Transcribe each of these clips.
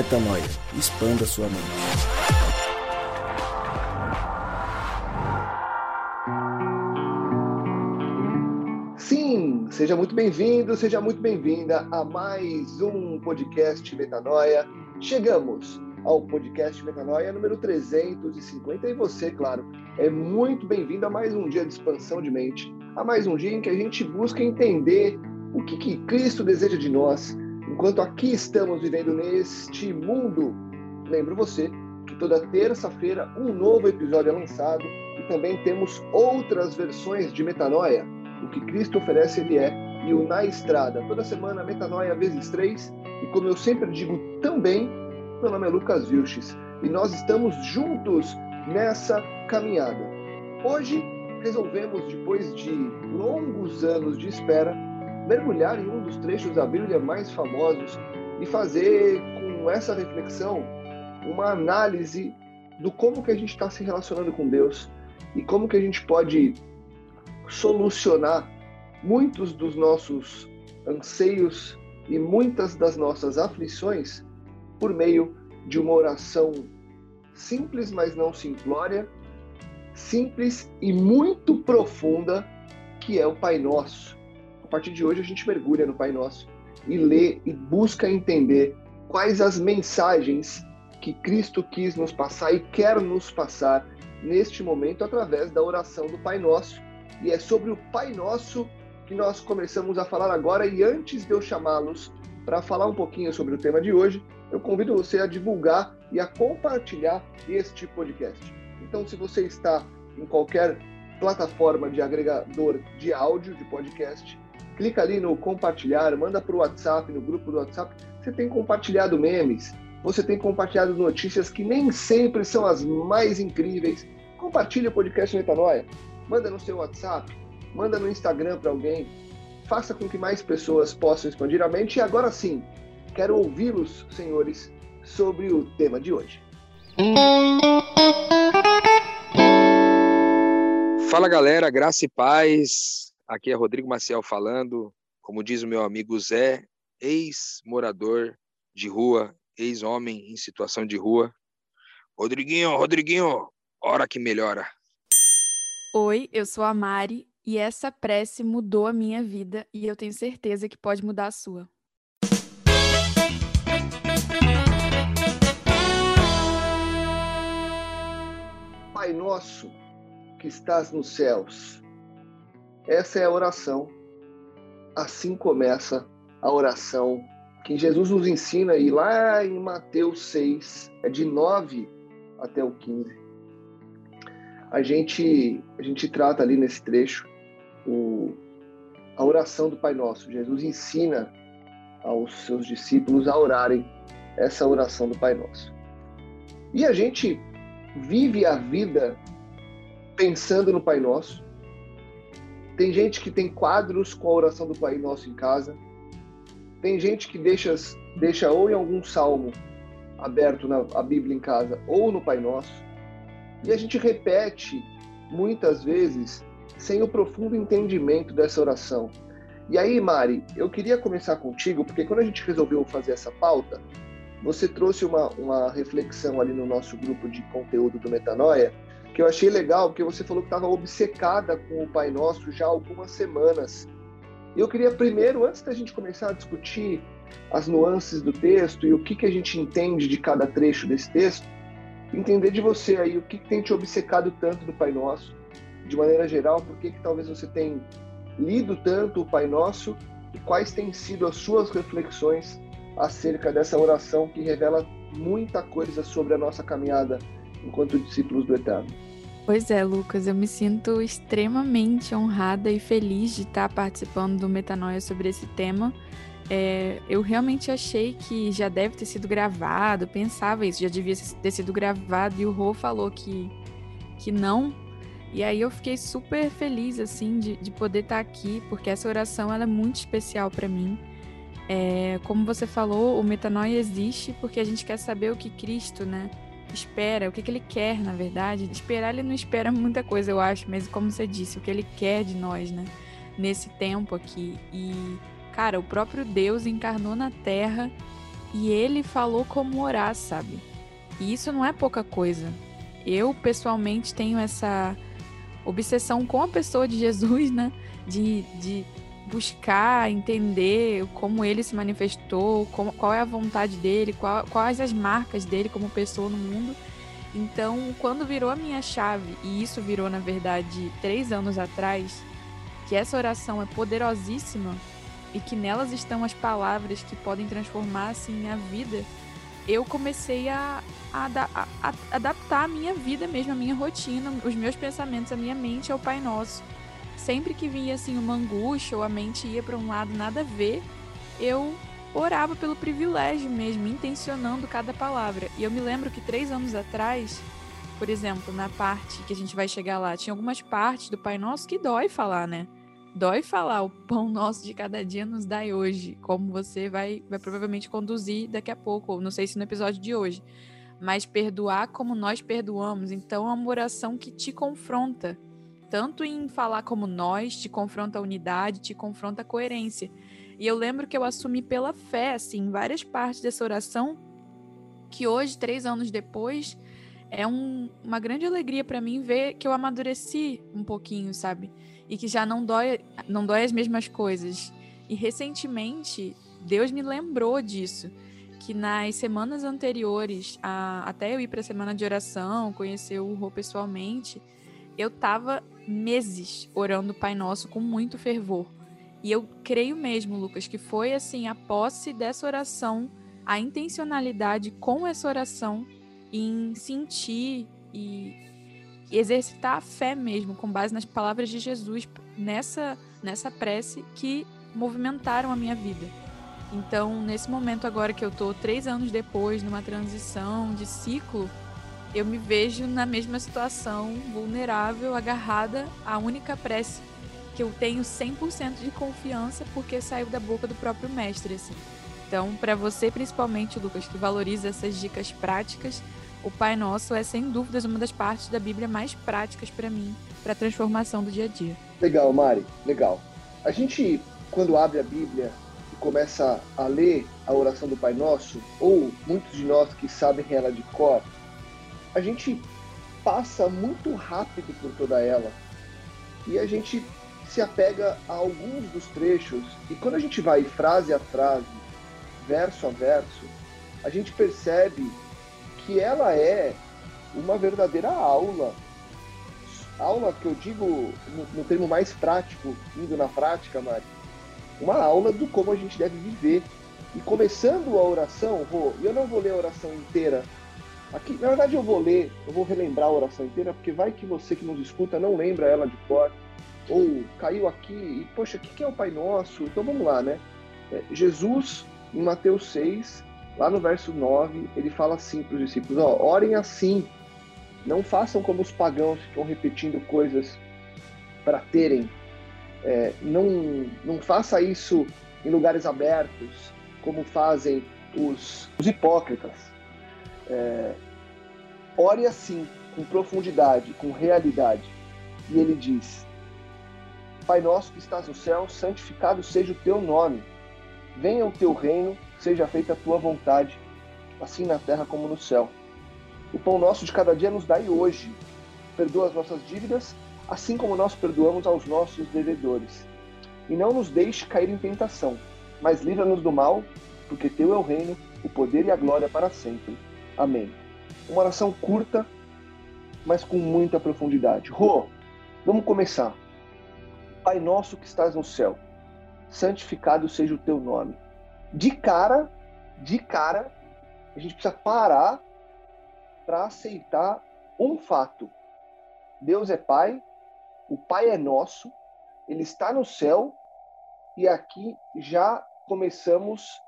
Metanoia. Expanda sua mente. Sim, seja muito bem-vindo, seja muito bem-vinda a mais um podcast Metanoia. Chegamos ao podcast Metanoia número 350 e você, claro, é muito bem-vindo a mais um dia de expansão de mente, a mais um dia em que a gente busca entender o que, que Cristo deseja de nós, enquanto aqui estamos vivendo neste mundo. Lembro você que toda terça-feira um novo episódio é lançado e também temos outras versões de Metanoia. O que Cristo oferece, Ele é, e o Na Estrada. Toda semana, Metanoia vezes três. E como eu sempre digo também, meu nome é Lucas Vilches e nós estamos juntos nessa caminhada. Hoje resolvemos, depois de longos anos de espera, mergulhar em um dos trechos da Bíblia mais famosos e fazer com essa reflexão uma análise do como que a gente está se relacionando com Deus e como que a gente pode solucionar muitos dos nossos anseios e muitas das nossas aflições por meio de uma oração simples, mas não simplória, simples e muito profunda, que é o Pai Nosso partir de hoje a gente mergulha no Pai Nosso e lê e busca entender quais as mensagens que Cristo quis nos passar e quer nos passar neste momento através da oração do Pai Nosso. E é sobre o Pai Nosso que nós começamos a falar agora. E antes de eu chamá-los para falar um pouquinho sobre o tema de hoje, eu convido você a divulgar e a compartilhar este podcast. Então, se você está em qualquer plataforma de agregador de áudio, de podcast, clica ali no compartilhar, manda para o WhatsApp, no grupo do WhatsApp. Você tem compartilhado memes, você tem compartilhado notícias que nem sempre são as mais incríveis. Compartilhe o podcast Metanoia, manda no seu WhatsApp, manda no Instagram para alguém. Faça com que mais pessoas possam expandir a mente. E agora sim, quero ouvi-los, senhores, sobre o tema de hoje. Fala galera, graça e paz. Aqui é Rodrigo Maciel falando, como diz o meu amigo Zé, ex-morador de rua, ex-homem em situação de rua. Rodriguinho, Rodriguinho, hora que melhora. Oi, eu sou a Mari e essa prece mudou a minha vida e eu tenho certeza que pode mudar a sua. Pai nosso que estás nos céus, essa é a oração. Assim começa a oração que Jesus nos ensina e lá em Mateus 6, é de 9 até o 15. A gente a gente trata ali nesse trecho o, a oração do Pai Nosso. Jesus ensina aos seus discípulos a orarem essa oração do Pai Nosso. E a gente vive a vida pensando no Pai Nosso, tem gente que tem quadros com a oração do Pai Nosso em casa. Tem gente que deixa, deixa ou em algum salmo aberto na a Bíblia em casa ou no Pai Nosso. E a gente repete muitas vezes sem o profundo entendimento dessa oração. E aí, Mari, eu queria começar contigo, porque quando a gente resolveu fazer essa pauta, você trouxe uma, uma reflexão ali no nosso grupo de conteúdo do Metanoia, que eu achei legal, porque você falou que estava obcecada com o Pai Nosso já há algumas semanas. E eu queria primeiro, antes da gente começar a discutir as nuances do texto e o que, que a gente entende de cada trecho desse texto, entender de você aí o que, que tem te obcecado tanto do Pai Nosso, de maneira geral, por que, que talvez você tenha lido tanto o Pai Nosso e quais têm sido as suas reflexões acerca dessa oração que revela muita coisa sobre a nossa caminhada enquanto discípulos do Eterno. Pois é, Lucas, eu me sinto extremamente honrada e feliz de estar participando do Metanoia sobre esse tema. É, eu realmente achei que já deve ter sido gravado, pensava isso, já devia ter sido gravado, e o Rô falou que, que não. E aí eu fiquei super feliz, assim, de, de poder estar aqui, porque essa oração ela é muito especial para mim. É, como você falou, o Metanoia existe porque a gente quer saber o que Cristo, né? Espera, o que, que ele quer, na verdade. Esperar, ele não espera muita coisa, eu acho, mas como você disse, o que ele quer de nós, né? Nesse tempo aqui. E, cara, o próprio Deus encarnou na Terra e ele falou como orar, sabe? E isso não é pouca coisa. Eu, pessoalmente, tenho essa obsessão com a pessoa de Jesus, né? De, de buscar entender como ele se manifestou, como, qual é a vontade dele, qual, quais as marcas dele como pessoa no mundo. Então, quando virou a minha chave, e isso virou, na verdade, três anos atrás, que essa oração é poderosíssima e que nelas estão as palavras que podem transformar assim minha vida, eu comecei a, a, a, a, adaptar a minha vida mesmo, a minha rotina, os meus pensamentos, a minha mente ao Pai Nosso. Sempre que vinha assim uma angústia ou a mente ia para um lado nada a ver, eu orava pelo privilégio mesmo, intencionando cada palavra. E eu me lembro que três anos atrás, por exemplo, na parte que a gente vai chegar lá, tinha algumas partes do Pai Nosso que dói falar, né? Dói falar, o pão nosso de cada dia nos dai hoje, como você vai, vai provavelmente conduzir daqui a pouco, ou não sei se no episódio de hoje. Mas perdoar como nós perdoamos, então é uma oração que te confronta, tanto em falar como nós, te confronta a unidade, te confronta a coerência. E eu lembro que eu assumi pela fé, assim, várias partes dessa oração, que hoje, três anos depois, é um, uma grande alegria para mim ver que eu amadureci um pouquinho, sabe? E que já não dói, não dói as mesmas coisas. E recentemente, Deus me lembrou disso, que nas semanas anteriores, a, até eu ir para a semana de oração, conhecer o Rô pessoalmente, eu tava meses orando o Pai Nosso com muito fervor. E eu creio mesmo, Lucas, que foi assim a posse dessa oração, a intencionalidade com essa oração em sentir e exercitar a fé mesmo, com base nas palavras de Jesus nessa nessa prece que movimentaram a minha vida. Então, nesse momento agora que eu tô três anos depois, numa transição de ciclo, eu me vejo na mesma situação, vulnerável, agarrada à única prece que eu tenho 100% de confiança porque saiu da boca do próprio mestre, assim. Então, para você principalmente, Lucas, que valoriza essas dicas práticas, o Pai Nosso é sem dúvidas uma das partes da Bíblia mais práticas para mim, para a transformação do dia a dia. Legal, Mari, legal. A gente, quando abre a Bíblia e começa a ler a oração do Pai Nosso, ou muitos de nós que sabem ela de cor, a gente passa muito rápido por toda ela e a gente se apega a alguns dos trechos e quando a gente vai frase a frase, verso a verso, a gente percebe que ela é uma verdadeira aula. Aula que eu digo no, no termo mais prático, indo na prática, Mari, uma aula do como a gente deve viver. E começando a oração, Rô, eu não vou ler a oração inteira. Aqui, na verdade, eu vou ler, eu vou relembrar a oração inteira, porque vai que você que nos escuta não lembra ela de cor ou caiu aqui e, poxa, o que é o Pai Nosso? Então vamos lá, né? É, Jesus, em Mateus 6, lá no verso 9, ele fala assim para os discípulos: ó, orem assim, não façam como os pagãos que ficam repetindo coisas para terem. É, não, não faça isso em lugares abertos, como fazem os, os hipócritas. É, ore assim, com profundidade, com realidade. E ele diz: Pai nosso que estás no céu, santificado seja o teu nome. Venha o teu reino, seja feita a tua vontade, assim na terra como no céu. O pão nosso de cada dia nos dai hoje. Perdoa as nossas dívidas, assim como nós perdoamos aos nossos devedores. E não nos deixe cair em tentação, mas livra-nos do mal, porque teu é o reino, o poder e a glória para sempre. Amém. Uma oração curta, mas com muita profundidade. Rô, vamos começar. Pai nosso que estás no céu, santificado seja o teu nome. De cara, de cara, a gente precisa parar para aceitar um fato. Deus é Pai, o Pai é nosso, ele está no céu e aqui já começamos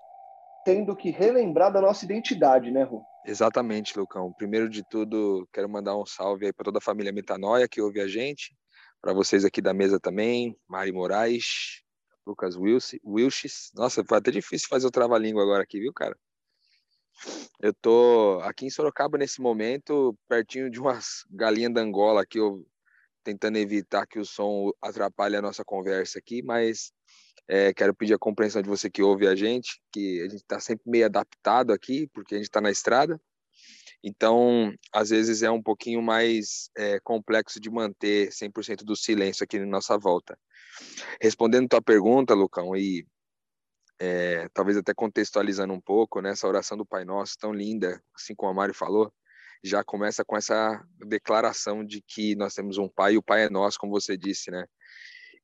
tendo que relembrar da nossa identidade, né, Ru? Exatamente, Lucão. Primeiro de tudo, quero mandar um salve aí para toda a família Metanoia que ouve a gente para vocês aqui da mesa também, Mari Moraes, Lucas Wilches. Nossa, foi até difícil fazer o trava-língua agora aqui, viu, cara? Eu tô aqui em Sorocaba nesse momento, pertinho de umas galinhas da Angola aqui, eu tentando evitar que o som atrapalhe a nossa conversa aqui, mas É, quero pedir a compreensão de você que ouve a gente, que a gente está sempre meio adaptado aqui, porque a gente está na estrada. Então, às vezes é um pouquinho mais é, complexo de manter 100% do silêncio aqui na nossa volta. Respondendo tua pergunta, Lucão, e é, talvez até contextualizando um pouco, né, essa oração do Pai Nosso tão linda, assim como a Mari falou, já começa com essa declaração de que nós temos um Pai e o Pai é nosso, como você disse, né?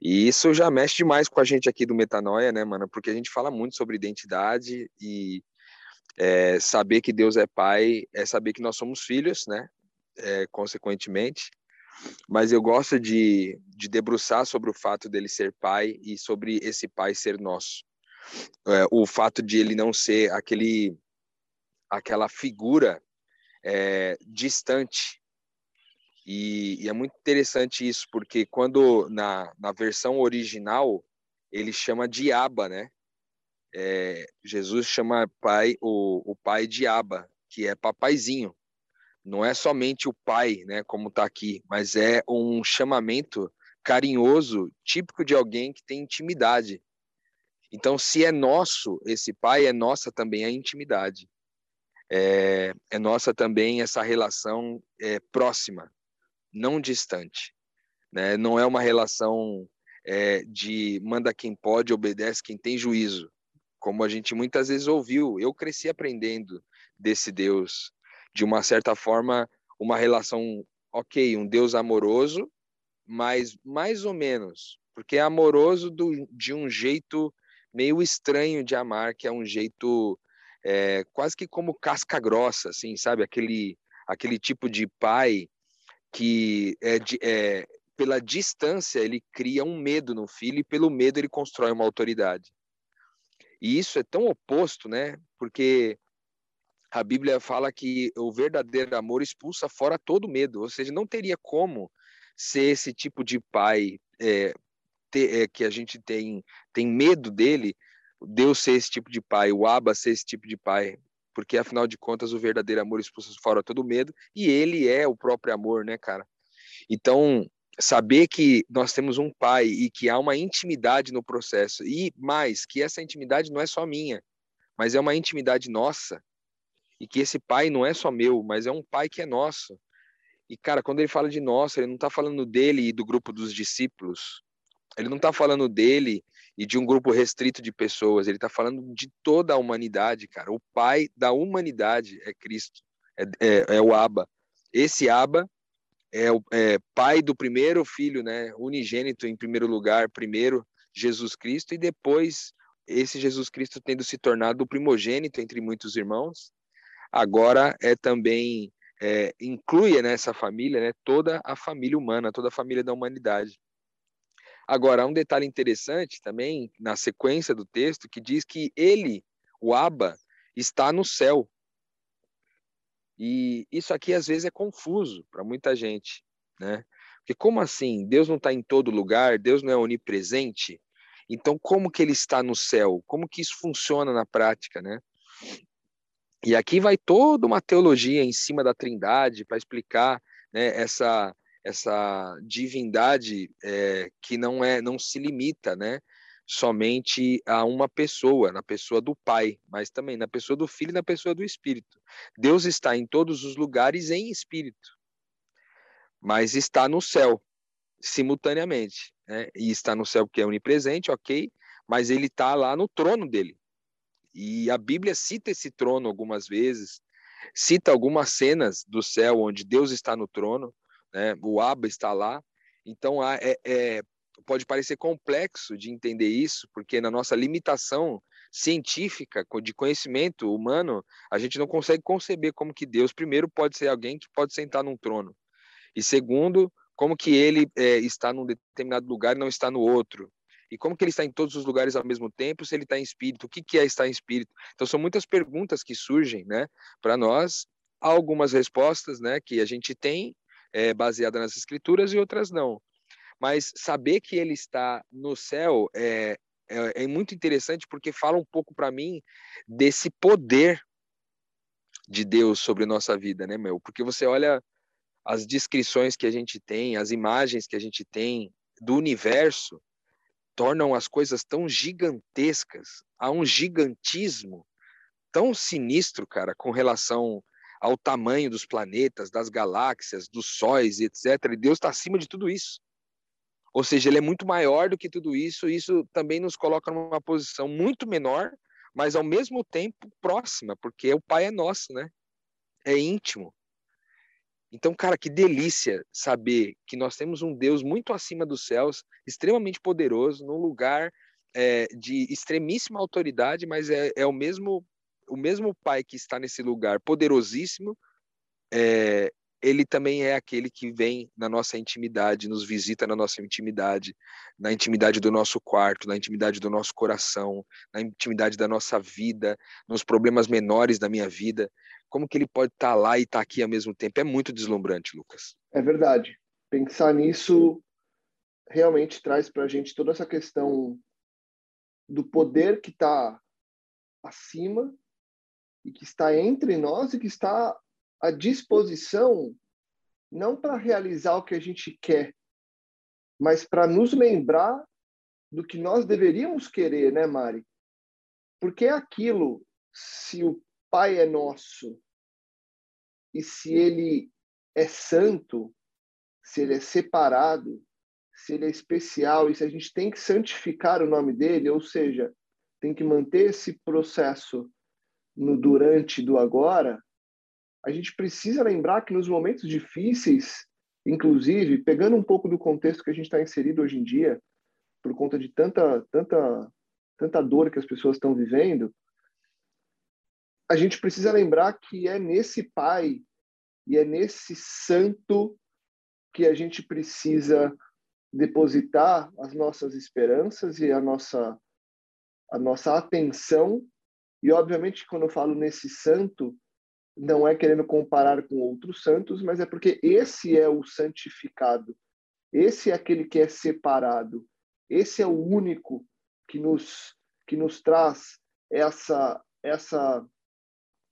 E isso já mexe demais com a gente aqui do Metanoia, né, mano? Porque a gente fala muito sobre identidade e é, saber que Deus é Pai é saber que nós somos filhos, né? É, consequentemente. Mas eu gosto de, de debruçar sobre o fato dele ser Pai e sobre esse Pai ser nosso é, o fato de ele não ser aquele aquela figura é, distante e, e, é muito interessante isso porque quando na, na versão original ele chama de Abba, né? É, Jesus chama pai o, o pai de Abba, que é papaizinho. Não é somente o pai, né, como está aqui, mas é um chamamento carinhoso, típico de alguém que tem intimidade. Então, se é nosso esse pai, é nossa também a intimidade. É, é nossa também essa relação é, próxima, não distante. Né? Não é uma relação é, de manda quem pode, obedece quem tem juízo, como a gente muitas vezes ouviu. Eu cresci aprendendo desse Deus, de uma certa forma, uma relação, ok, um Deus amoroso, mas mais ou menos, porque é amoroso do, de um jeito meio estranho de amar, que é um jeito é, quase que como casca grossa, assim, sabe? Aquele, aquele tipo de pai que é, é, pela distância ele cria um medo no filho e pelo medo ele constrói uma autoridade. E isso é tão oposto, né? Porque a Bíblia fala que o verdadeiro amor expulsa fora todo medo, ou seja, não teria como ser esse tipo de pai é, ter, é, que a gente tem, tem medo dele, Deus ser esse tipo de pai, o Abba ser esse tipo de pai, porque afinal de contas o verdadeiro amor expulsa fora todo medo e ele é o próprio amor, né, cara? Então, saber que nós temos um pai e que há uma intimidade no processo e mais que essa intimidade não é só minha, mas é uma intimidade nossa e que esse pai não é só meu, mas é um pai que é nosso. E cara, quando ele fala de nosso, ele não está falando dele e do grupo dos discípulos, ele não está falando dele e de um grupo restrito de pessoas, ele está falando de toda a humanidade, cara. O pai da humanidade é Cristo, é, é, é o Abba. Esse Abba é o é, pai do primeiro filho, né? Unigênito em primeiro lugar, primeiro Jesus Cristo, e depois esse Jesus Cristo tendo se tornado o primogênito entre muitos irmãos, agora é também é, inclui nessa família, né, toda a família humana, toda a família da humanidade. Agora, um detalhe interessante também na sequência do texto que diz que ele, o Abba, está no céu. E isso aqui às vezes é confuso para muita gente, né? Porque como assim? Deus não está em todo lugar, Deus não é onipresente. Então, como que ele está no céu? Como que isso funciona na prática, né? E aqui vai toda uma teologia em cima da Trindade para explicar né, essa essa divindade é, que não é não se limita né somente a uma pessoa na pessoa do pai mas também na pessoa do filho e na pessoa do espírito Deus está em todos os lugares em espírito mas está no céu simultaneamente né? e está no céu porque é onipresente ok mas ele está lá no trono dele e a Bíblia cita esse trono algumas vezes cita algumas cenas do céu onde Deus está no trono né? o ABA está lá. Então, é, é, pode parecer complexo de entender isso, porque na nossa limitação científica, de conhecimento humano, a gente não consegue conceber como que Deus, primeiro, pode ser alguém que pode sentar num trono, e segundo, como que ele é, está num determinado lugar e não está no outro, e como que ele está em todos os lugares ao mesmo tempo, se ele está em espírito, o que, que é estar em espírito? Então, são muitas perguntas que surgem, né, para nós, algumas respostas, né, que a gente tem, é, baseada nas escrituras e outras não. Mas saber que ele está no céu é, é, é muito interessante porque fala um pouco para mim desse poder de Deus sobre nossa vida, né, meu? Porque você olha as descrições que a gente tem, as imagens que a gente tem do universo, tornam as coisas tão gigantescas, há um gigantismo tão sinistro, cara, com relação ao tamanho dos planetas, das galáxias, dos sóis, etc. E Deus está acima de tudo isso. Ou seja, ele é muito maior do que tudo isso, e isso também nos coloca numa posição muito menor, mas ao mesmo tempo próxima, porque o Pai é nosso, né? É íntimo. Então, cara, que delícia saber que nós temos um Deus muito acima dos céus, extremamente poderoso, num lugar é, de extremíssima autoridade, mas é, é, o mesmo o mesmo Pai que está nesse lugar poderosíssimo, é, ele também é aquele que vem na nossa intimidade, nos visita na nossa intimidade, na intimidade do nosso quarto, na intimidade do nosso coração, na intimidade da nossa vida, nos problemas menores da minha vida como que ele pode estar tá lá e estar tá aqui ao mesmo tempo? É muito deslumbrante, Lucas. É verdade. Pensar nisso realmente traz para a gente toda essa questão do poder que está acima e que está entre nós e que está à disposição não para realizar o que a gente quer, mas para nos lembrar do que nós deveríamos querer, né, Mari? Porque é aquilo, se o Pai é nosso e se ele é santo, se ele é separado, se ele é especial e se a gente tem que santificar o nome dele, ou seja, tem que manter esse processo no durante do agora, a gente precisa lembrar que nos momentos difíceis, inclusive, pegando um pouco do contexto que a gente está inserido hoje em dia, por conta de tanta, tanta, tanta dor que as pessoas estão vivendo, a gente precisa lembrar que é nesse Pai e é nesse Santo que a gente precisa depositar as nossas esperanças e a nossa a nossa atenção e obviamente quando eu falo nesse santo não é querendo comparar com outros santos, mas é porque esse é o santificado. Esse é aquele que é separado. Esse é o único que nos que nos traz essa essa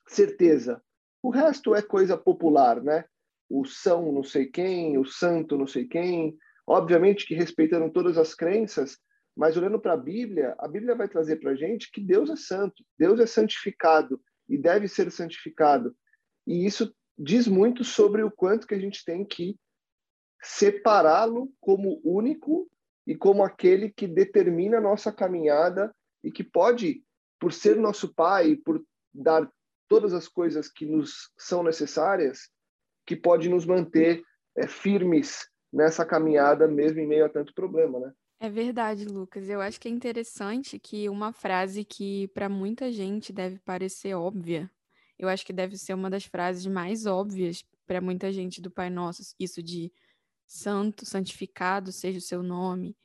certeza. O resto é coisa popular, né? O são não sei quem, o santo não sei quem. Obviamente que respeitando todas as crenças, mas olhando para a Bíblia, a Bíblia vai trazer para a gente que Deus é santo, Deus é santificado e deve ser santificado. E isso diz muito sobre o quanto que a gente tem que separá-lo como único e como aquele que determina a nossa caminhada e que pode, por ser nosso pai, por dar todas as coisas que nos são necessárias, que pode nos manter é, firmes nessa caminhada, mesmo em meio a tanto problema, né? É verdade, Lucas. Eu acho que é interessante que uma frase que para muita gente deve parecer óbvia, eu acho que deve ser uma das frases mais óbvias para muita gente do Pai Nosso, isso de santo, santificado seja o seu nome.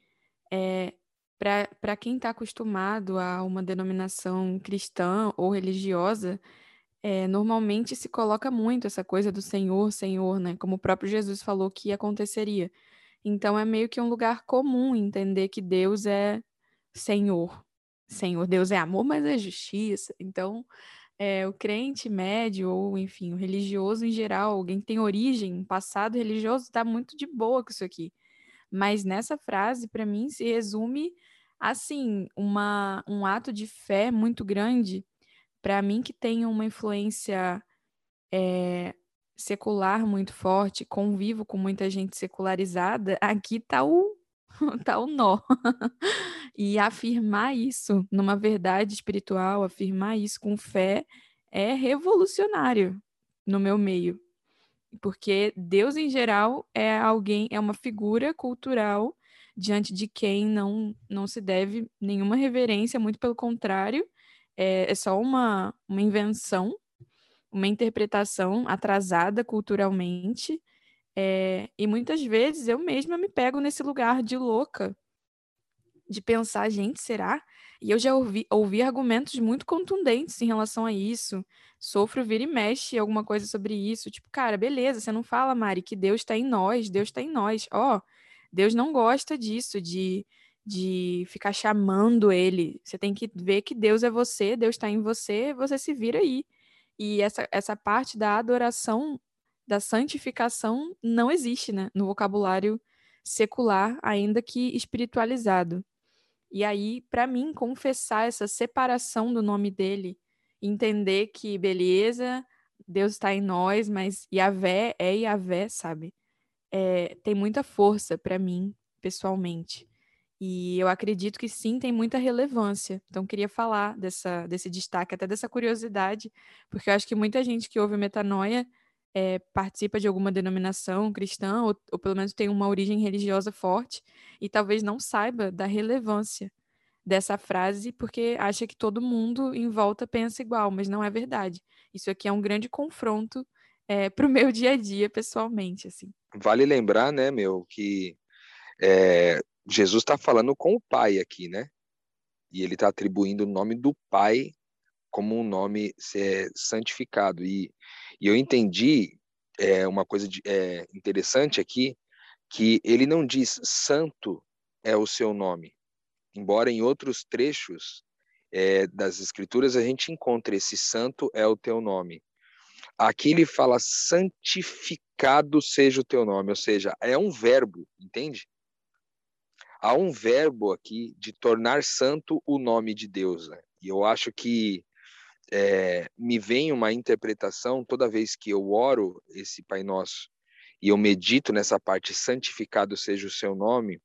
É, para quem está acostumado a uma denominação cristã ou religiosa, é, normalmente se coloca muito essa coisa do Senhor, Senhor, né? Como o próprio Jesus falou que aconteceria. Então é meio que um lugar comum entender que Deus é Senhor. Senhor, Deus é amor, mas é justiça. Então, é, o crente médio, ou enfim, o religioso em geral, alguém que tem origem, passado religioso, está muito de boa com isso aqui. Mas nessa frase, para mim, se resume assim, uma, um ato de fé muito grande para mim que tem uma influência é, secular muito forte, convivo com muita gente secularizada, aqui tá o tá o nó. e afirmar isso numa verdade espiritual, afirmar isso com fé é revolucionário no meu meio. Porque Deus em geral é alguém, é uma figura cultural diante de quem não não se deve nenhuma reverência, muito pelo contrário, é, é só uma, uma invenção, uma interpretação atrasada culturalmente. É, e muitas vezes eu mesma me pego nesse lugar de louca, de pensar, gente, será? E eu já ouvi, ouvi argumentos muito contundentes em relação a isso. Sofro vira e mexe alguma coisa sobre isso. Tipo, cara, beleza, você não fala, Mari, que Deus está em nós, Deus está em nós. Ó, oh, Deus não gosta disso, de de ficar chamando ele. Você tem que ver que Deus é você, Deus está em você, você se vira aí. E essa, essa parte da adoração, da santificação, não existe né, no vocabulário secular, ainda que espiritualizado. E aí, para mim, confessar essa separação do nome dele, entender que, beleza, Deus está em nós, mas Yahvé é Yahvé, sabe? É, tem muita força para mim, pessoalmente. E eu acredito que sim, tem muita relevância. Então, queria falar dessa, desse destaque, até dessa curiosidade, porque eu acho que muita gente que ouve metanoia é, participa de alguma denominação cristã, ou, ou pelo menos tem uma origem religiosa forte, e talvez não saiba da relevância dessa frase, porque acha que todo mundo em volta pensa igual, mas não é verdade. Isso aqui é um grande confronto é, para o meu dia a dia, pessoalmente, assim. Vale lembrar, né, meu, que é, Jesus está falando com o Pai aqui, né? E ele está atribuindo o nome do Pai como um nome é, santificado. E, e, eu entendi é, uma coisa de, é, interessante aqui, que ele não diz santo é o seu nome. Embora em outros trechos é, das escrituras a gente encontre esse santo é o teu nome. Aqui ele fala santificado seja o teu nome, ou seja, é um verbo, entende? Há um verbo aqui de tornar santo o nome de Deus. Né? E eu acho que é, me vem uma interpretação toda vez que eu oro esse Pai Nosso e eu medito nessa parte, santificado seja o seu nome,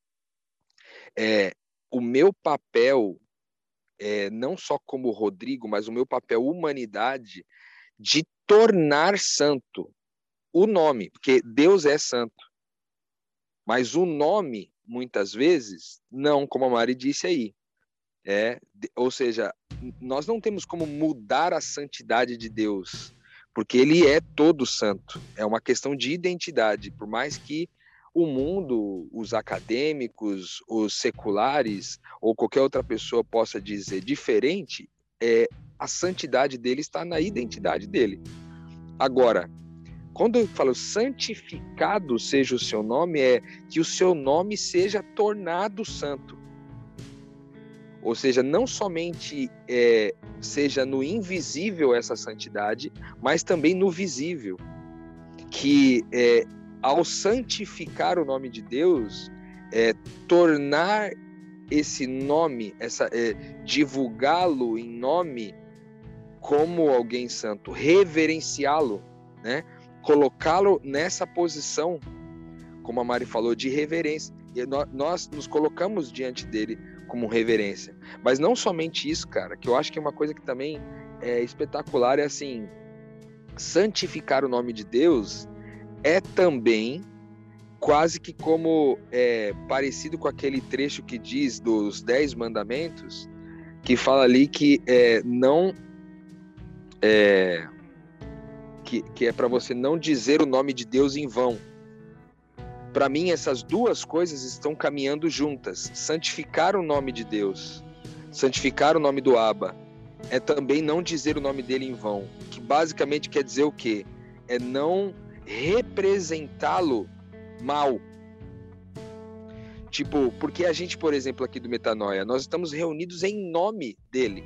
é, o meu papel, é, não só como Rodrigo, mas o meu papel humanidade, de tornar santo o nome, porque Deus é santo. Mas o nome, muitas vezes, não, como a Mari disse aí. É, ou seja, nós não temos como mudar a santidade de Deus, porque ele é todo santo. É uma questão de identidade, por mais que o mundo, os acadêmicos, os seculares ou qualquer outra pessoa possa dizer diferente, é a santidade dele está na identidade dele. Agora, quando eu falo santificado seja o seu nome, é que o seu nome seja tornado santo. Ou seja, não somente é, seja no invisível essa santidade, mas também no visível. Que é, ao santificar o nome de Deus, é, tornar esse nome, essa é, divulgá-lo em nome como alguém santo, reverenciá-lo, né? Colocá-lo nessa posição, como a Mari falou, de reverência. E nós, nos colocamos diante dele como reverência. Mas não somente isso, cara, que eu acho que é uma coisa que também é espetacular, é assim, santificar o nome de Deus é também quase que como é, parecido com aquele trecho que diz dos dez mandamentos, que fala ali que é, não é, que, que é para você não dizer o nome de Deus em vão. Para mim, essas duas coisas estão caminhando juntas. Santificar o nome de Deus, santificar o nome do Abba, é também não dizer o nome dele em vão. Que basicamente quer dizer o quê? É não representá-lo mal. Tipo, porque a gente, por exemplo, aqui do Metanoia, nós estamos reunidos em nome dele.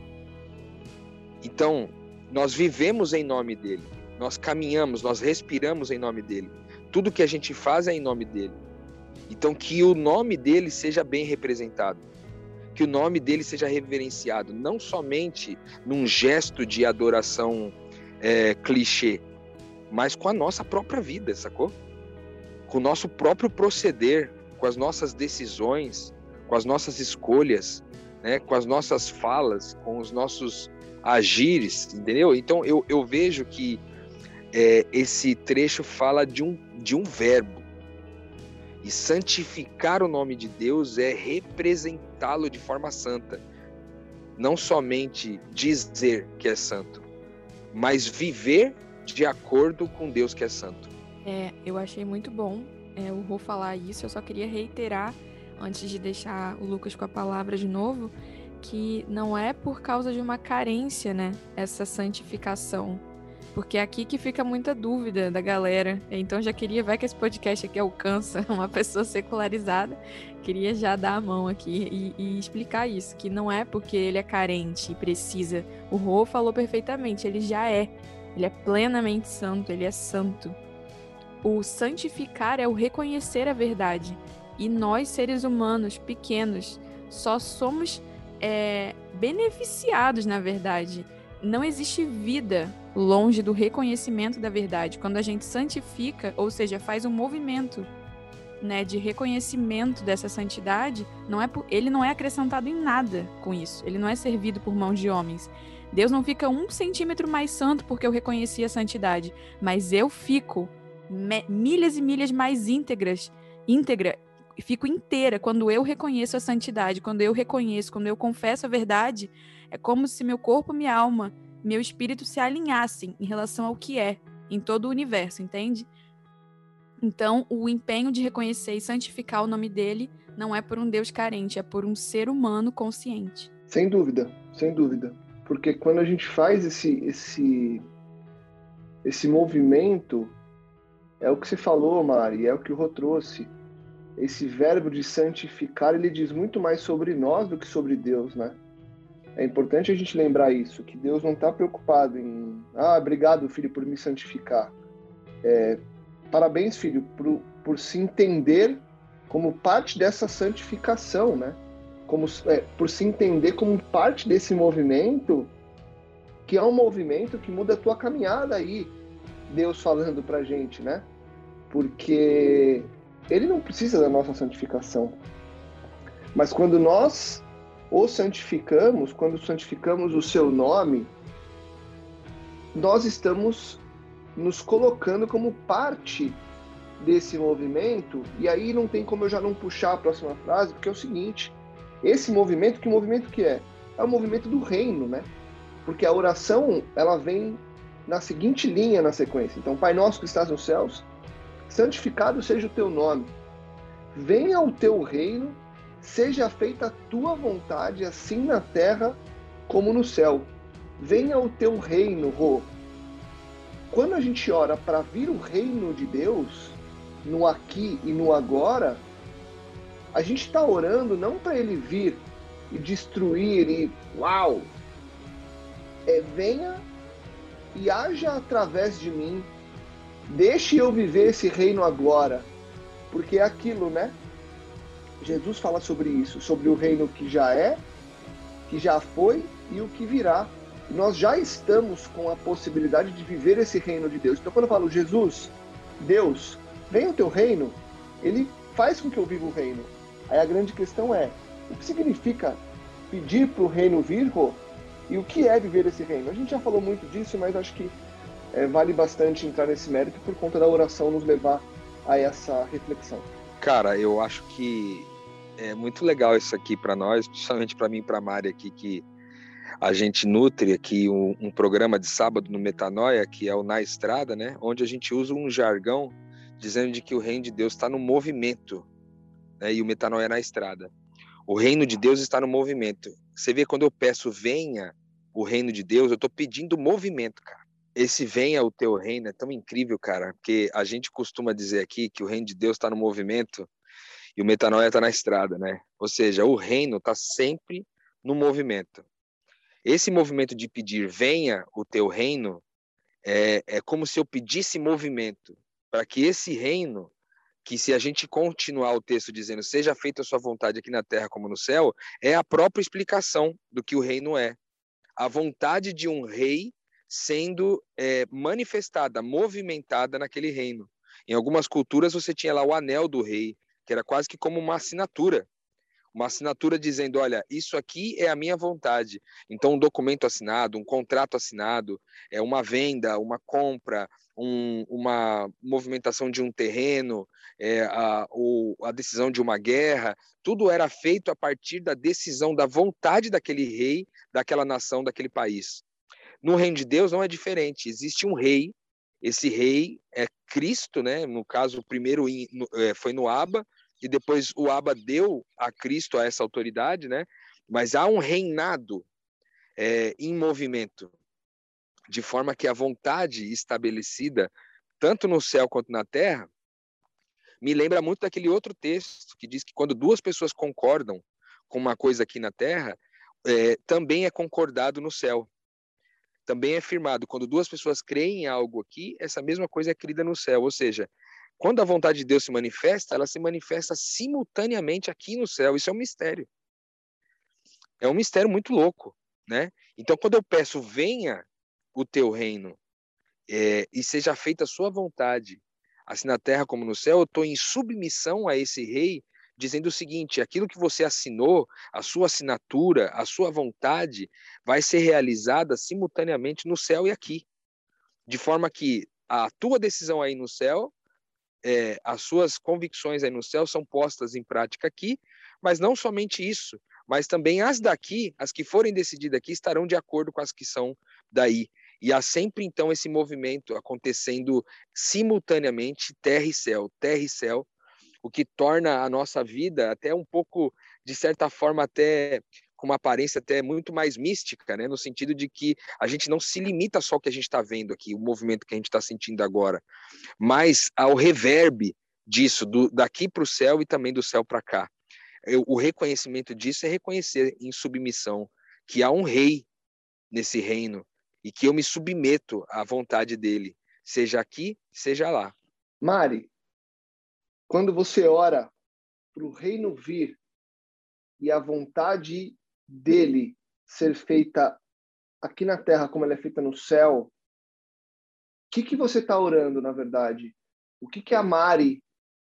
Então, nós vivemos em nome dele. Nós caminhamos, nós respiramos em nome dele. Tudo que a gente faz é em nome dele. Então, que o nome dele seja bem representado. Que o nome dele seja reverenciado, não somente num gesto de adoração é, clichê, mas com a nossa própria vida, sacou? Com o nosso próprio proceder, com as nossas decisões, com as nossas escolhas, né? com as nossas falas, com os nossos agires, entendeu? Então eu, eu vejo que é, esse trecho fala de um, de um verbo. E santificar o nome de Deus é representá-lo de forma santa. Não somente dizer que é santo, mas viver de acordo com Deus que é santo. É, eu achei muito bom é, o Rô falar isso. Eu só queria reiterar, antes de deixar o Lucas com a palavra de novo, que não é por causa de uma carência, né? Essa santificação porque é aqui que fica muita dúvida da galera. Então já queria, vai que esse podcast aqui alcança uma pessoa secularizada, queria já dar a mão aqui e, e explicar isso, que não é porque ele é carente e precisa. O Rô falou perfeitamente, ele já é. Ele é plenamente santo, ele é santo. O santificar é o reconhecer a verdade. E nós, seres humanos pequenos, só somos é, beneficiados, na verdade. Não existe vida longe do reconhecimento da verdade. Quando a gente santifica, ou seja, faz um movimento né, de reconhecimento dessa santidade, não é ele não é acrescentado em nada com isso. Ele não é servido por mãos de homens. Deus não fica um centímetro mais santo porque eu reconheci a santidade, mas eu fico milhas e milhas mais íntegras, íntegra, fico inteira quando eu reconheço a santidade, quando eu reconheço, quando eu confesso a verdade, é como se meu corpo, minha alma, meu espírito se alinhassem em relação ao que é em todo o universo, entende? Então, o empenho de reconhecer e santificar o nome dele não é por um Deus carente, é por um ser humano consciente. Sem dúvida, sem dúvida. Porque quando a gente faz esse, esse, esse movimento, é o que você falou, Mari, é o que o Rô trouxe. Esse verbo de santificar, ele diz muito mais sobre nós do que sobre Deus, né? É importante a gente lembrar isso, que Deus não está preocupado em, ah, obrigado, filho, por me santificar. É, parabéns, filho, por, por se entender como parte dessa santificação, né? Como, é, por se entender como parte desse movimento, que é um movimento que muda a tua caminhada aí, Deus falando pra gente, né? Porque ele não precisa da nossa santificação. Mas quando nós o santificamos, quando santificamos o seu nome, nós estamos nos colocando como parte desse movimento, e aí não tem como eu já não puxar a próxima frase, porque é o seguinte, esse movimento, que movimento que é? É o movimento do reino, né? Porque a oração, ela vem na seguinte linha na sequência. Então, Pai nosso que estás nos céus, santificado seja o teu nome. Venha o teu reino, seja feita a tua vontade, assim na terra como no céu. Venha o teu reino, Rô. Quando a gente ora para vir o reino de Deus, no aqui e no agora, a gente está orando não para ele vir e destruir e uau! É venha e haja através de mim. Deixe eu viver esse reino agora. Porque é aquilo, né? Jesus fala sobre isso, sobre o reino que já é, que já foi e o que virá. nós já estamos com a possibilidade de viver esse reino de Deus. Então, quando eu falo Jesus, Deus, vem o teu reino, ele faz com que eu viva o reino. Aí a grande questão é: o que significa pedir para o reino vir, e o que é viver esse reino? A gente já falou muito disso, mas acho que é, vale bastante entrar nesse mérito por conta da oração nos levar a essa reflexão. Cara, eu acho que é muito legal isso aqui para nós, principalmente para mim e para a Mari aqui, que a gente nutre aqui um, um, programa de sábado no Metanoia, que é o Na Estrada, né? Onde a gente usa um jargão dizendo de que o reino de Deus está no movimento, né? E o Metanoia é na estrada. O reino de Deus está no movimento. Você vê quando eu peço venha o reino de Deus, eu estou pedindo movimento, cara. Esse venha o teu reino é tão incrível, cara, porque a gente costuma dizer aqui que o reino de Deus está no movimento e o metanoia está na estrada, né? Ou seja, o reino está sempre no movimento. Esse movimento de pedir venha o teu reino é, é como se eu pedisse movimento para que esse reino, que se a gente continuar o texto dizendo seja feita a sua vontade aqui na terra como no céu, é a própria explicação do que o reino é. A vontade de um rei sendo é, manifestada, movimentada naquele reino. Em algumas culturas você tinha lá o anel do rei, que era quase que como uma assinatura. Uma assinatura dizendo: olha, isso aqui é a minha vontade. Então, um documento assinado, um contrato assinado, é uma venda, uma compra, um, uma movimentação de um terreno, é, a, a decisão de uma guerra, tudo era feito a partir da decisão, da vontade daquele rei, daquela nação, daquele país. No reino de Deus não é diferente. Existe um rei esse rei é Cristo, né? No caso, o primeiro é, foi no Abba, e depois o Abba deu a Cristo a essa autoridade, né? Mas há um reinado é, em movimento, de forma que a vontade estabelecida, tanto no céu quanto na terra, me lembra muito daquele outro texto que diz que quando duas pessoas concordam com uma coisa aqui na terra, é, também é concordado no céu também é firmado quando duas pessoas creem em algo aqui, essa mesma coisa é crida no céu. Ou seja, quando a vontade de Deus se manifesta, ela se manifesta simultaneamente aqui no céu. Isso é um mistério. É um mistério muito louco, né? Então, quando eu peço, venha o teu reino é, e seja feita a sua vontade, assim na terra como no céu, eu estou em submissão a esse rei, dizendo o seguinte: aquilo que você assinou, a sua assinatura, a sua vontade, vai ser realizada simultaneamente no céu e aqui. De forma que a tua decisão aí no céu, é, as suas convicções aí no céu são postas em prática aqui, mas não somente isso, mas também as daqui, as que forem decididas aqui, estarão de acordo com as que são daí. E há sempre, então, esse movimento acontecendo simultaneamente, terra e céu, terra e céu, o que torna a nossa vida até um pouco, de certa forma, até com uma aparência até muito mais mística, né? no sentido de que a gente não se limita só ao que a gente está vendo aqui, o movimento que a gente está sentindo agora, mas ao reverb disso, do, daqui para o céu e também do céu para cá. Eu, o reconhecimento disso é reconhecer em submissão que há um rei nesse reino e que eu me submeto à vontade dele, seja aqui, seja lá. Mari, quando você ora para o reino vir e a vontade dele ser feita aqui na terra como ela é feita no céu, o que, que você está orando, na verdade? O que, que a Mari,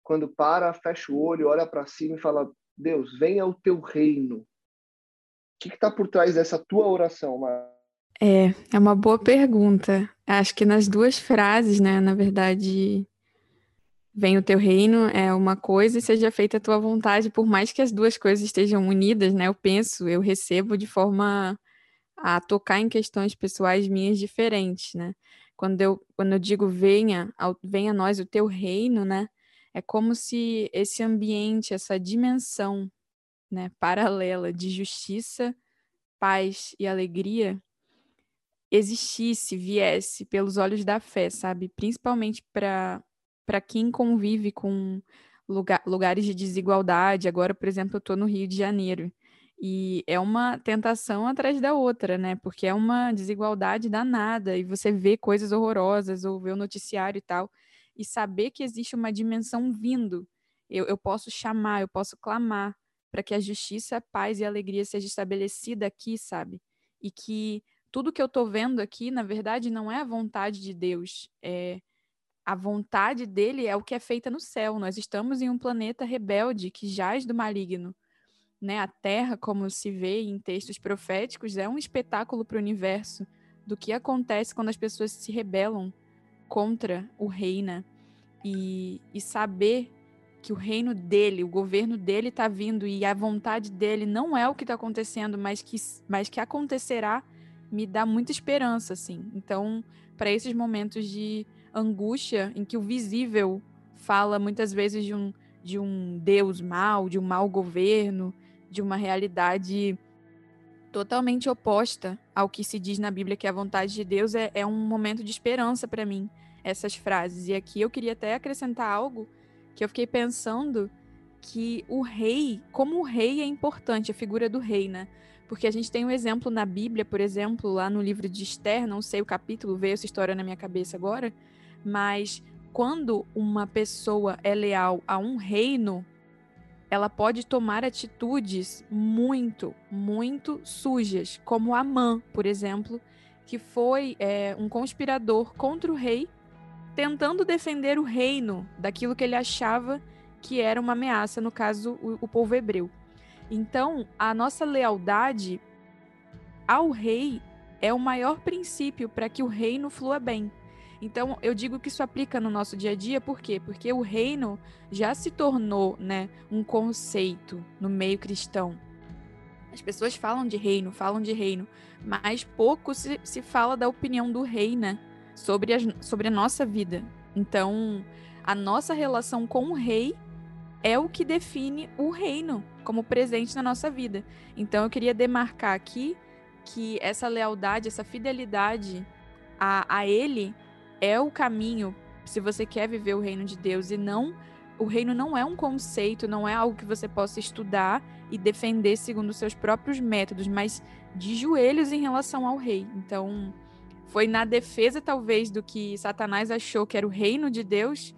quando para, fecha o olho, olha para cima e fala: Deus, venha o teu reino. O que está por trás dessa tua oração, Mari? É, é uma boa pergunta. Acho que nas duas frases, né, na verdade, vem o teu reino é uma coisa e seja feita a tua vontade, por mais que as duas coisas estejam unidas, né? Eu penso, eu recebo de forma a tocar em questões pessoais minhas diferentes, né? Quando eu, quando eu digo venha, venha a nós o teu reino, né? É como se esse ambiente, essa dimensão, né, paralela de justiça, paz e alegria existisse, viesse pelos olhos da fé, sabe? Principalmente para para quem convive com lugar, lugares de desigualdade. Agora, por exemplo, eu estou no Rio de Janeiro. E é uma tentação atrás da outra, né? Porque é uma desigualdade danada e você vê coisas horrorosas ou vê o noticiário e tal. E saber que existe uma dimensão vindo, eu, eu posso chamar, eu posso clamar para que a justiça, a paz e a alegria seja estabelecida aqui, sabe? E que tudo que eu estou vendo aqui, na verdade, não é a vontade de Deus, é a vontade dele é o que é feita no céu. Nós estamos em um planeta rebelde que jaz do maligno. Né? A Terra, como se vê em textos proféticos, é um espetáculo para o universo do que acontece quando as pessoas se rebelam contra o rei, né? E, e saber que o reino dele, o governo dele está vindo e a vontade dele não é o que está acontecendo, mas que, mas que acontecerá, me dá muita esperança, assim. Então, para esses momentos de angústia em que o visível fala muitas vezes de um, de um Deus mau, de um mau governo, de uma realidade totalmente oposta ao que se diz na Bíblia que a vontade de Deus é, é um momento de esperança para mim, essas frases. E aqui eu queria até acrescentar algo que eu fiquei pensando que o rei, como o rei é importante, a figura do rei, né? Porque a gente tem um exemplo na Bíblia, por exemplo, lá no livro de Esther, não sei o capítulo, veio essa história na minha cabeça agora, mas quando uma pessoa é leal a um reino, ela pode tomar atitudes muito, muito sujas, como Amã, por exemplo, que foi é, um conspirador contra o rei, tentando defender o reino daquilo que ele achava que era uma ameaça, no caso, o, o povo hebreu. Então, a nossa lealdade ao rei é o maior princípio para que o reino flua bem. Então, eu digo que isso aplica no nosso dia a dia, por quê? Porque o reino já se tornou, né, um conceito no meio cristão. As pessoas falam de reino, falam de reino, mas pouco se, se fala da opinião do rei, né, sobre, as, sobre a nossa vida. Então, a nossa relação com o rei é o que define o reino como presente na nossa vida. Então, eu queria demarcar aqui que essa lealdade, essa fidelidade a, a ele é o caminho se você quer viver o reino de Deus e não o reino não é um conceito, não é algo que você possa estudar e defender segundo os seus próprios métodos, mas de joelhos em relação ao rei. Então, foi na defesa talvez do que Satanás achou que era o reino de Deus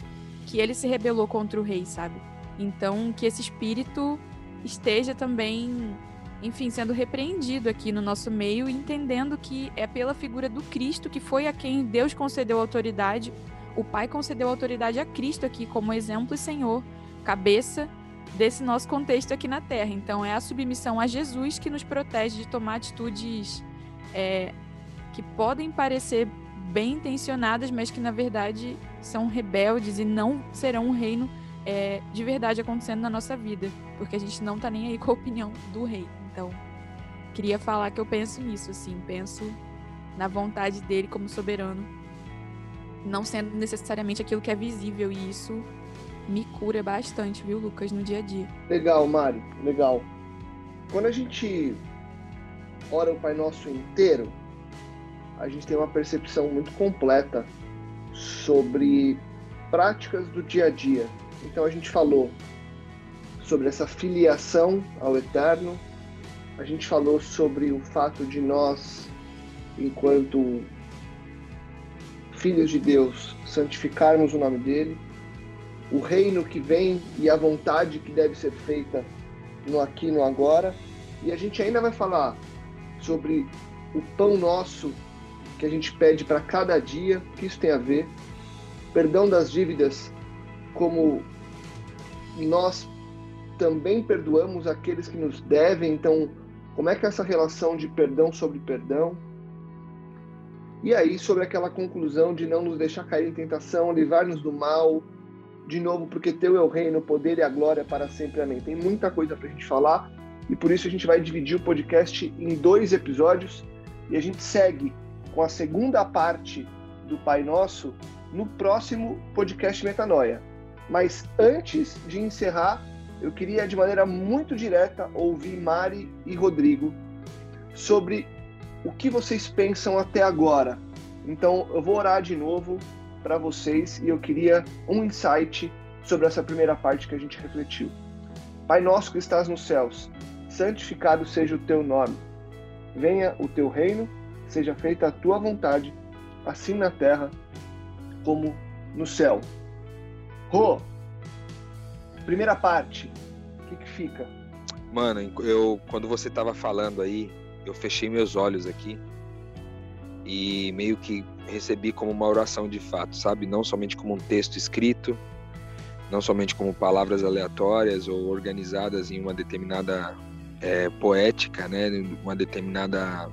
que ele se rebelou contra o rei, sabe? Então, que esse espírito esteja também enfim, sendo repreendido aqui no nosso meio, entendendo que é pela figura do Cristo, que foi a quem Deus concedeu autoridade, o Pai concedeu autoridade a Cristo aqui como exemplo e Senhor, cabeça desse nosso contexto aqui na Terra. Então, é a submissão a Jesus que nos protege de tomar atitudes é, que podem parecer bem intencionadas, mas que na verdade são rebeldes e não serão um reino é, de verdade acontecendo na nossa vida, porque a gente não tá nem aí com a opinião do rei. Então, queria falar que eu penso nisso, assim, penso na vontade dele como soberano, não sendo necessariamente aquilo que é visível, e isso me cura bastante, viu, Lucas, no dia a dia. Legal, Mari, legal. Quando a gente ora o Pai Nosso inteiro, a gente tem uma percepção muito completa sobre práticas do dia a dia. Então a gente falou sobre essa filiação ao Eterno, a gente falou sobre o fato de nós, enquanto filhos de Deus, santificarmos o nome dele, o reino que vem e a vontade que deve ser feita no aqui e no agora. E a gente ainda vai falar sobre o pão nosso que a gente pede para cada dia, o que isso tem a ver, perdão das dívidas, como nós também perdoamos aqueles que nos devem, então, como é que é essa relação de perdão sobre perdão? E aí, sobre aquela conclusão de não nos deixar cair em tentação, livrar-nos do mal, de novo, porque teu é o reino, o poder e a glória para sempre. Amém. Tem muita coisa para a gente falar e por isso a gente vai dividir o podcast em dois episódios e a gente segue com a segunda parte do Pai Nosso no próximo podcast Metanoia. Mas antes de encerrar, eu queria de maneira muito direta ouvir Mari e Rodrigo sobre o que vocês pensam até agora. Então eu vou orar de novo para vocês e eu queria um insight sobre essa primeira parte que a gente refletiu. Pai nosso que estás nos céus, santificado seja o teu nome. Venha o teu reino seja feita a tua vontade, assim na terra como no céu. Rô, primeira parte, o que, que fica? Mano, eu quando você tava falando aí, eu fechei meus olhos aqui e meio que recebi como uma oração de fato, sabe? Não somente como um texto escrito, não somente como palavras aleatórias ou organizadas em uma determinada é, poética, né? Uma determinada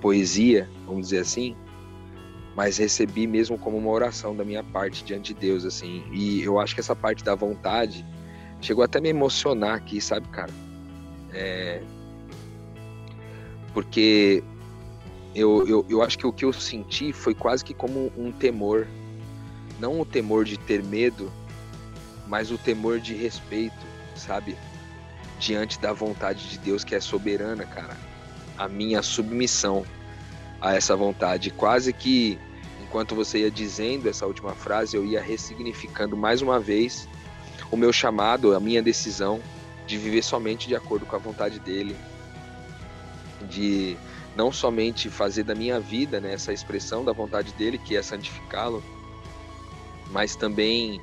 poesia, vamos dizer assim, mas recebi mesmo como uma oração da minha parte diante de Deus, assim. E eu acho que essa parte da vontade chegou até a me emocionar aqui, sabe, cara? É... Porque eu, eu, eu acho que o que eu senti foi quase que como um temor. Não o temor de ter medo, mas o temor de respeito, sabe? Diante da vontade de Deus que é soberana, cara a minha submissão a essa vontade. Quase que, enquanto você ia dizendo essa última frase, eu ia ressignificando mais uma vez o meu chamado, a minha decisão de viver somente de acordo com a vontade dele, de não somente fazer da minha vida né, essa expressão da vontade dele, que é santificá-lo, mas também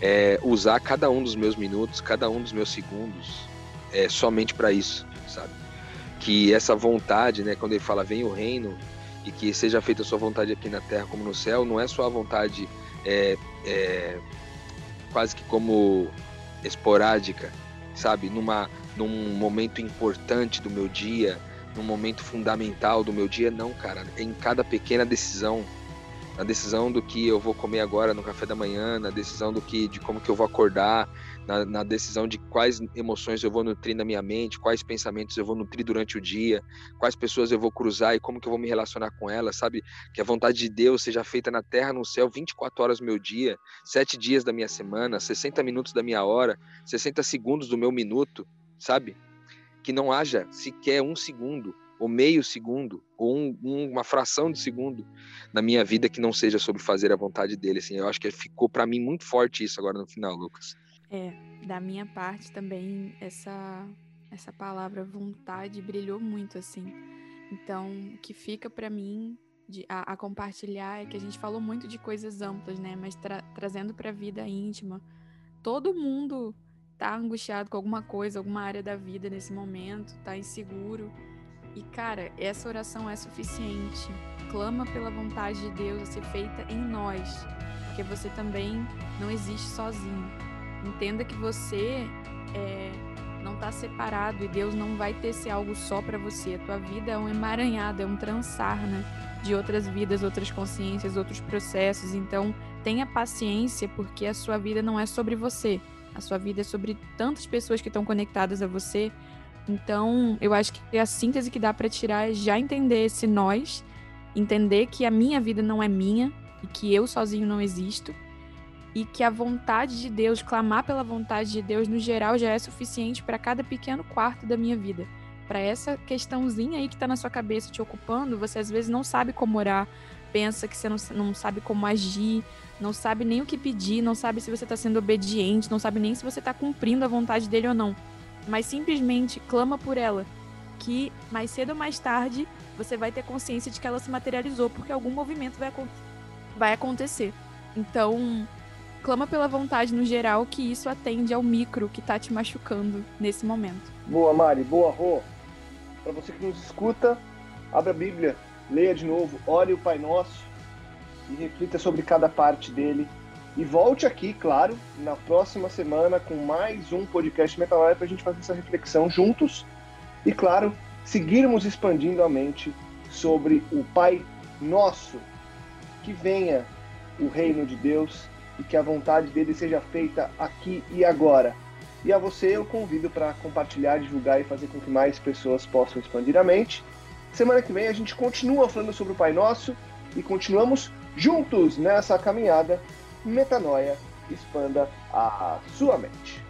é, usar cada um dos meus minutos, cada um dos meus segundos é, somente para isso, sabe? que essa vontade, né, quando ele fala vem o reino e que seja feita a sua vontade aqui na terra como no céu, não é só a vontade é, é, quase que como esporádica, sabe, numa num momento importante do meu dia, num momento fundamental do meu dia, não, cara, em cada pequena decisão, na decisão do que eu vou comer agora no café da manhã, na decisão do que de como que eu vou acordar, na, na, decisão de quais emoções eu vou nutrir na minha mente, quais pensamentos eu vou nutrir durante o dia, quais pessoas eu vou cruzar e como que eu vou me relacionar com elas, sabe? Que a vontade de Deus seja feita na terra, no céu, 24 horas do meu dia, 7 dias da minha semana, 60 minutos da minha hora, 60 segundos do meu minuto, sabe? Que não haja sequer um segundo, ou meio segundo, ou um, uma fração de segundo na minha vida que não seja sobre fazer a vontade dele. Assim, eu acho que ficou para mim muito forte isso agora no final, Lucas. É, da minha parte também essa essa palavra vontade brilhou muito assim. Então, o que fica para mim de, a, a, compartilhar é que a gente falou muito de coisas amplas, né? Mas tra trazendo para a vida íntima, todo mundo tá angustiado com alguma coisa, alguma área da vida nesse momento, tá inseguro. E cara, essa oração é suficiente. Clama pela vontade de Deus a ser feita em nós, porque você também não existe sozinho. Entenda que você é, não está separado e Deus não vai ter ser algo só para você. A tua vida é um emaranhado, é um transar, né? De outras vidas, outras consciências, outros processos. Então, tenha paciência, porque a sua vida não é sobre você. A sua vida é sobre tantas pessoas que estão conectadas a você. Então, eu acho que a síntese que dá para tirar é já entender esse nós, entender que a minha vida não é minha e que eu sozinho não existo e que a vontade de Deus, clamar pela vontade de Deus no geral já é suficiente para cada pequeno quarto da minha vida. Para essa questãozinha aí que está na sua cabeça te ocupando, você às vezes não sabe como orar, pensa que você não, não sabe como agir, não sabe nem o que pedir, não sabe se você está sendo obediente, não sabe nem se você está cumprindo a vontade dele ou não. Mas simplesmente clama por ela, que mais cedo ou mais tarde você vai ter consciência de que ela se materializou, porque algum movimento vai, vai acontecer. Então, clama pela vontade no geral, que isso atende ao micro que tá te machucando nesse momento. Boa, Mari. Boa, Rô. Para você que nos escuta, abra a Bíblia, leia de novo, ore o Pai Nosso e reflita sobre cada parte dele. E volte aqui, claro, na próxima semana com mais um podcast Metanoia para a gente fazer essa reflexão juntos. E, claro, seguirmos expandindo a mente sobre o Pai Nosso. Que venha o reino de Deus e que a vontade dele seja feita aqui e agora. E a você eu convido para compartilhar, divulgar e fazer com que mais pessoas possam expandir a mente. Semana que vem a gente continua falando sobre o Pai Nosso e continuamos juntos nessa caminhada. Metanoia, expanda a sua mente.